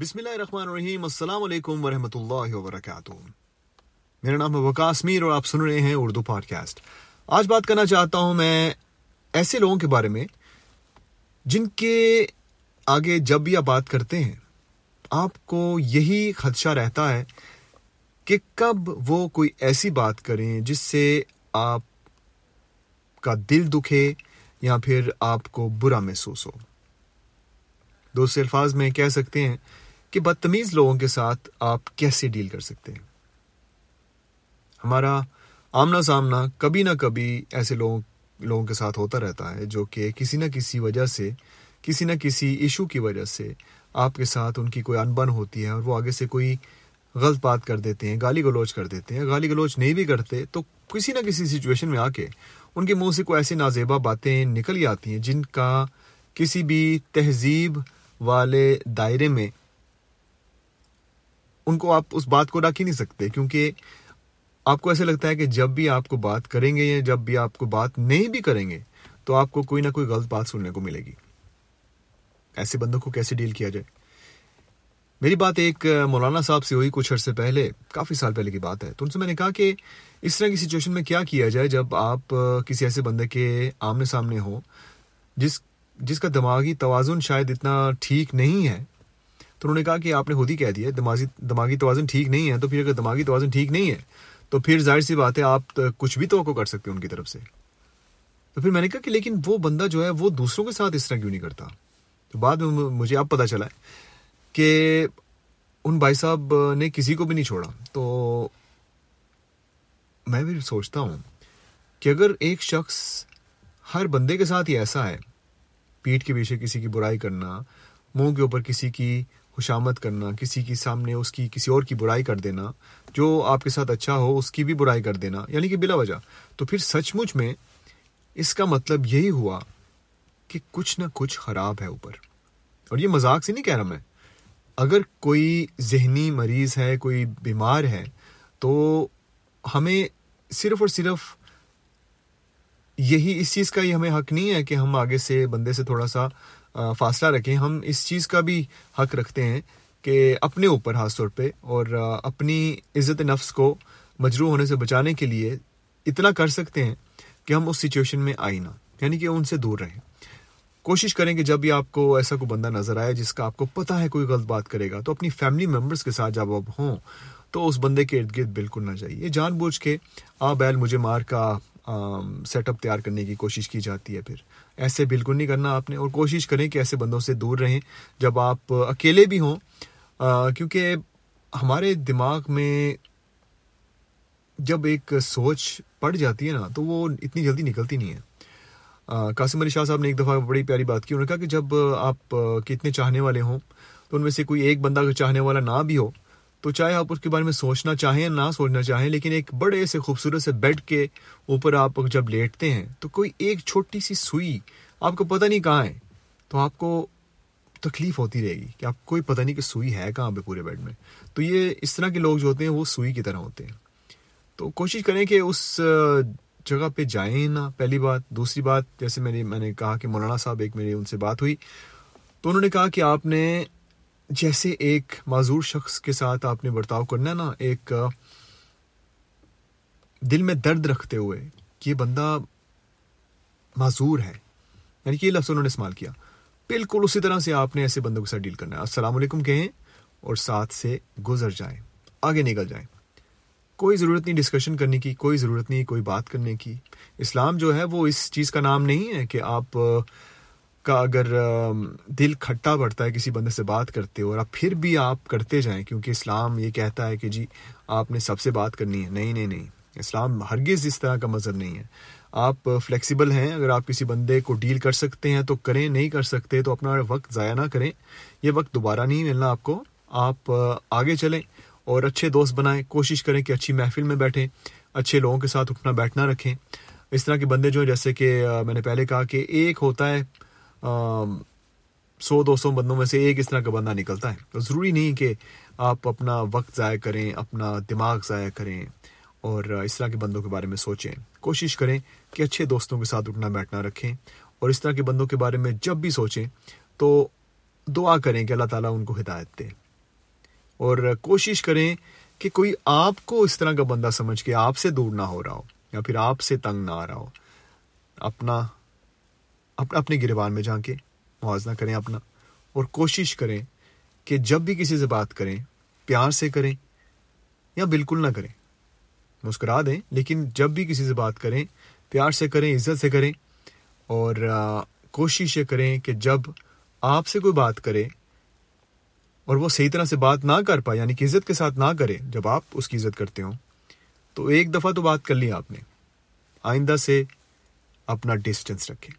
بسم اللہ الرحمن الرحیم، السلام علیکم ورحمۃ اللہ وبرکاتہ۔ میرا نام ہے وکاس میر اور آپ سن رہے ہیں اردو پوڈ کاسٹ آج بات کرنا چاہتا ہوں میں ایسے لوگوں کے بارے میں جن کے آگے جب بھی آپ بات کرتے ہیں، آپ کو یہی خدشہ رہتا ہے کہ کب وہ کوئی ایسی بات کریں جس سے آپ کا دل دکھے یا پھر آپ کو برا محسوس ہو۔ دوسرے الفاظ میں کہہ سکتے ہیں کہ بدتمیز لوگوں کے ساتھ آپ کیسے ڈیل کر سکتے ہیں؟ ہمارا آمنا سامنا کبھی نہ کبھی ایسے لوگوں لوگوں کے ساتھ ہوتا رہتا ہے جو کہ کسی نہ کسی وجہ سے، کسی نہ کسی ایشو کی وجہ سے آپ کے ساتھ ان کی کوئی انبن ہوتی ہے اور وہ آگے سے کوئی غلط بات کر دیتے ہیں، گالی گلوچ کر دیتے ہیں۔ گالی گلوچ نہیں بھی کرتے تو کسی نہ کسی سچویشن میں آ کے ان کے منہ سے کوئی ایسی نازیبہ باتیں نکل ہی آتی ہیں جن کا کسی بھی تہذیب والے دائرے میں ان کو آپ اس بات کو رکھ ہی نہیں سکتے، کیونکہ آپ کو ایسے لگتا ہے کہ جب بھی آپ کو بات کریں گے یا جب بھی آپ کو بات نہیں بھی کریں گے، تو آپ کو کوئی نہ کوئی غلط بات سننے کو ملے گی۔ ایسے بندوں کو کیسے ڈیل کیا جائے؟ میری بات ایک مولانا صاحب سے ہوئی کچھ عرصے پہلے، کافی سال پہلے کی بات ہے۔ تو ان سے میں نے کہا کہ اس طرح کی سچویشن میں کیا کیا جائے جب آپ کسی ایسے بندے کے آمنے سامنے ہو جس جس کا دماغی توازن شاید اتنا ٹھیک نہیں ہے تو انہوں نے کہا کہ آپ نے خود ہی کہہ دیا دماغی دماغی توازن ٹھیک نہیں ہے، تو پھر اگر دماغی توازن ٹھیک نہیں ہے، تو پھر ظاہر سی بات ہے، آپ کچھ بھی توقع کر سکتے ہیں ان کی طرف سے۔ تو پھر میں نے کہا کہ لیکن وہ بندہ جو ہے، وہ دوسروں کے ساتھ اس طرح کیوں نہیں کرتا؟ تو بعد میں مجھے اب پتا چلا ہے کہ ان بھائی صاحب نے کسی کو بھی نہیں چھوڑا۔ تو میں بھی سوچتا ہوں کہ اگر ایک شخص ہر بندے کے ساتھ ہی ایسا ہے، پیٹھ کے پیچھے کسی کی برائی کرنا، منہ کے اوپر کسی کی خوشامد کرنا، کسی کی سامنے اس کی، کسی اور کی برائی کر دینا، جو آپ کے ساتھ اچھا ہو، اس کی بھی برائی کر دینا یعنی کہ بلا وجہ۔ تو پھر سچ مچ میں اس کا مطلب یہی ہوا کہ کچھ نہ کچھ خراب ہے اوپر۔ اور یہ مذاق سے نہیں کہہ رہا میں۔ اگر کوئی ذہنی مریض ہے، کوئی بیمار ہے، تو ہمیں صرف اور صرف یہی اس چیز کا ہی ہمیں حق نہیں ہے کہ ہم آگے سے، بندے سے تھوڑا سا فاصلہ رکھیں۔ ہم اس چیز کا بھی حق رکھتے ہیں کہ اپنے اوپر خاص طور پہ اور اپنی عزت نفس کو مجروح ہونے سے بچانے کے لیے اتنا کر سکتے ہیں کہ ہم اس سچویشن میں آئی نہ یعنی کہ ان سے دور رہیں۔ کوشش کریں کہ جب بھی آپ کو ایسا کوئی بندہ نظر آئے جس کا آپ کو پتا ہے کوئی غلط بات کرے گا، تو اپنی فیملی ممبرس کے ساتھ جب آپ ہوں، تو اس بندے کے ارد گرد بالکل نہ جائیے۔ جان بوجھ کے آ بیل مجھے مار کا سیٹ اپ تیار کرنے کی کوشش کی جاتی ہے پھر۔ ایسے بالکل نہیں کرنا آپ نے اور کوشش کریں کہ ایسے بندوں سے دور رہیں۔ جب آپ اکیلے بھی ہوں کیونکہ ہمارے دماغ میں جب ایک سوچ پڑ جاتی ہے نا، تو وہ اتنی جلدی نکلتی نہیں ہے۔ قاسم علی شاہ صاحب نے ایک دفعہ بڑی پیاری بات کی، انہوں نے کہا کہ جب آپ کتنے چاہنے والے ہوں، تو ان میں سے کوئی ایک بندہ چاہنے والا نہ بھی ہو تو چاہے آپ اس کے بارے میں سوچنا چاہیں نہ سوچنا چاہیں، لیکن ایک بڑے سے خوبصورت سے بیڈ کے اوپر آپ جب لیٹتے ہیں، تو کوئی ایک چھوٹی سی سوئی آپ کو پتہ نہیں کہاں ہے، تو آپ کو تکلیف ہوتی رہے گی کہ آپ کوئی پتہ نہیں کہ سوئی ہے کہاں پہ پورے بیڈ میں۔ تو یہ اس طرح کے لوگ جو ہوتے ہیں، وہ سوئی کی طرح ہوتے ہیں۔ تو کوشش کریں کہ اس جگہ پہ جائیں نا پہلی بات۔ دوسری بات، جیسے میں نے میں نے کہا کہ مولانا صاحب، ایک میری ان سے بات ہوئی، تو انہوں نے کہا کہ آپ نے جیسے ایک معذور شخص کے ساتھ آپ نے برتاؤ کرنا ہے نا، ایک دل میں درد رکھتے ہوئے کہ یہ بندہ معذور ہے۔ یعنی کہ یہ لفظ انہوں نے استعمال کیا۔ بالکل اسی طرح سے آپ نے ایسے بندوں کے ساتھ ڈیل کرنا ہے۔ السلام علیکم کہیں اور ساتھ سے گزر جائیں، آگے نکل جائیں۔ کوئی ضرورت نہیں ڈسکشن کرنے کی، کوئی ضرورت نہیں، کوئی بات کرنے کی۔ اسلام جو ہے وہ اس چیز کا نام نہیں ہے کہ آپ کا اگر دل کھٹا پڑتا ہے کسی بندے سے بات کرتے ہو اور آپ پھر بھی آپ کرتے جائیں، کیونکہ اسلام یہ کہتا ہے کہ جی آپ نے سب سے بات کرنی ہے۔ نہیں نہیں نہیں، اسلام ہرگز اس طرح کا مذہب نہیں ہے۔ آپ فلیکسیبل ہیں، اگر آپ کسی بندے کو ڈیل کر سکتے ہیں تو کریں، نہیں کر سکتے تو اپنا وقت ضائع نہ کریں۔ یہ وقت دوبارہ نہیں ملنا آپ کو۔ آپ آگے چلیں اور اچھے دوست بنائیں۔ کوشش کریں کہ اچھی محفل میں بیٹھیں، اچھے لوگوں کے ساتھ اٹھنا بیٹھنا رکھیں۔ اس طرح کے بندے جو ہیں، جیسے کہ میں نے پہلے کہا کہ ایک ہوتا ہے سو دو سو بندوں میں سے ایک اس طرح کا بندہ نکلتا ہے۔ ضروری نہیں کہ آپ اپنا وقت ضائع کریں، اپنا دماغ ضائع کریں اور اس طرح کے بندوں کے بارے میں سوچیں۔ کوشش کریں کہ اچھے دوستوں کے ساتھ اٹھنا بیٹھنا رکھیں اور اس طرح کے بندوں کے بارے میں جب بھی سوچیں تو دعا کریں کہ اللہ تعالیٰ ان کو ہدایت دے۔ اور کوشش کریں کہ کوئی آپ کو اس طرح کا بندہ سمجھ کے آپ سے دور نہ ہو رہا ہو یا پھر آپ سے تنگ نہ آ رہا ہو۔ اپنا اپنا اپنے گربان میں جا کے موازنہ کریں اپنا، اور کوشش کریں کہ جب بھی کسی سے بات کریں، پیار سے کریں یا بالکل نہ کریں۔ مسکرا دیں، لیکن جب بھی کسی سے بات کریں، پیار سے کریں، عزت سے کریں، اور کوشش یہ کریں کہ جب آپ سے کوئی بات کرے اور وہ صحیح طرح سے بات نہ کر پائے یعنی کہ عزت کے ساتھ نہ کرے، جب آپ اس کی عزت کرتے ہوں، تو ایک دفعہ تو بات کر لی آپ نے، آئندہ سے اپنا ڈسٹینس رکھیں۔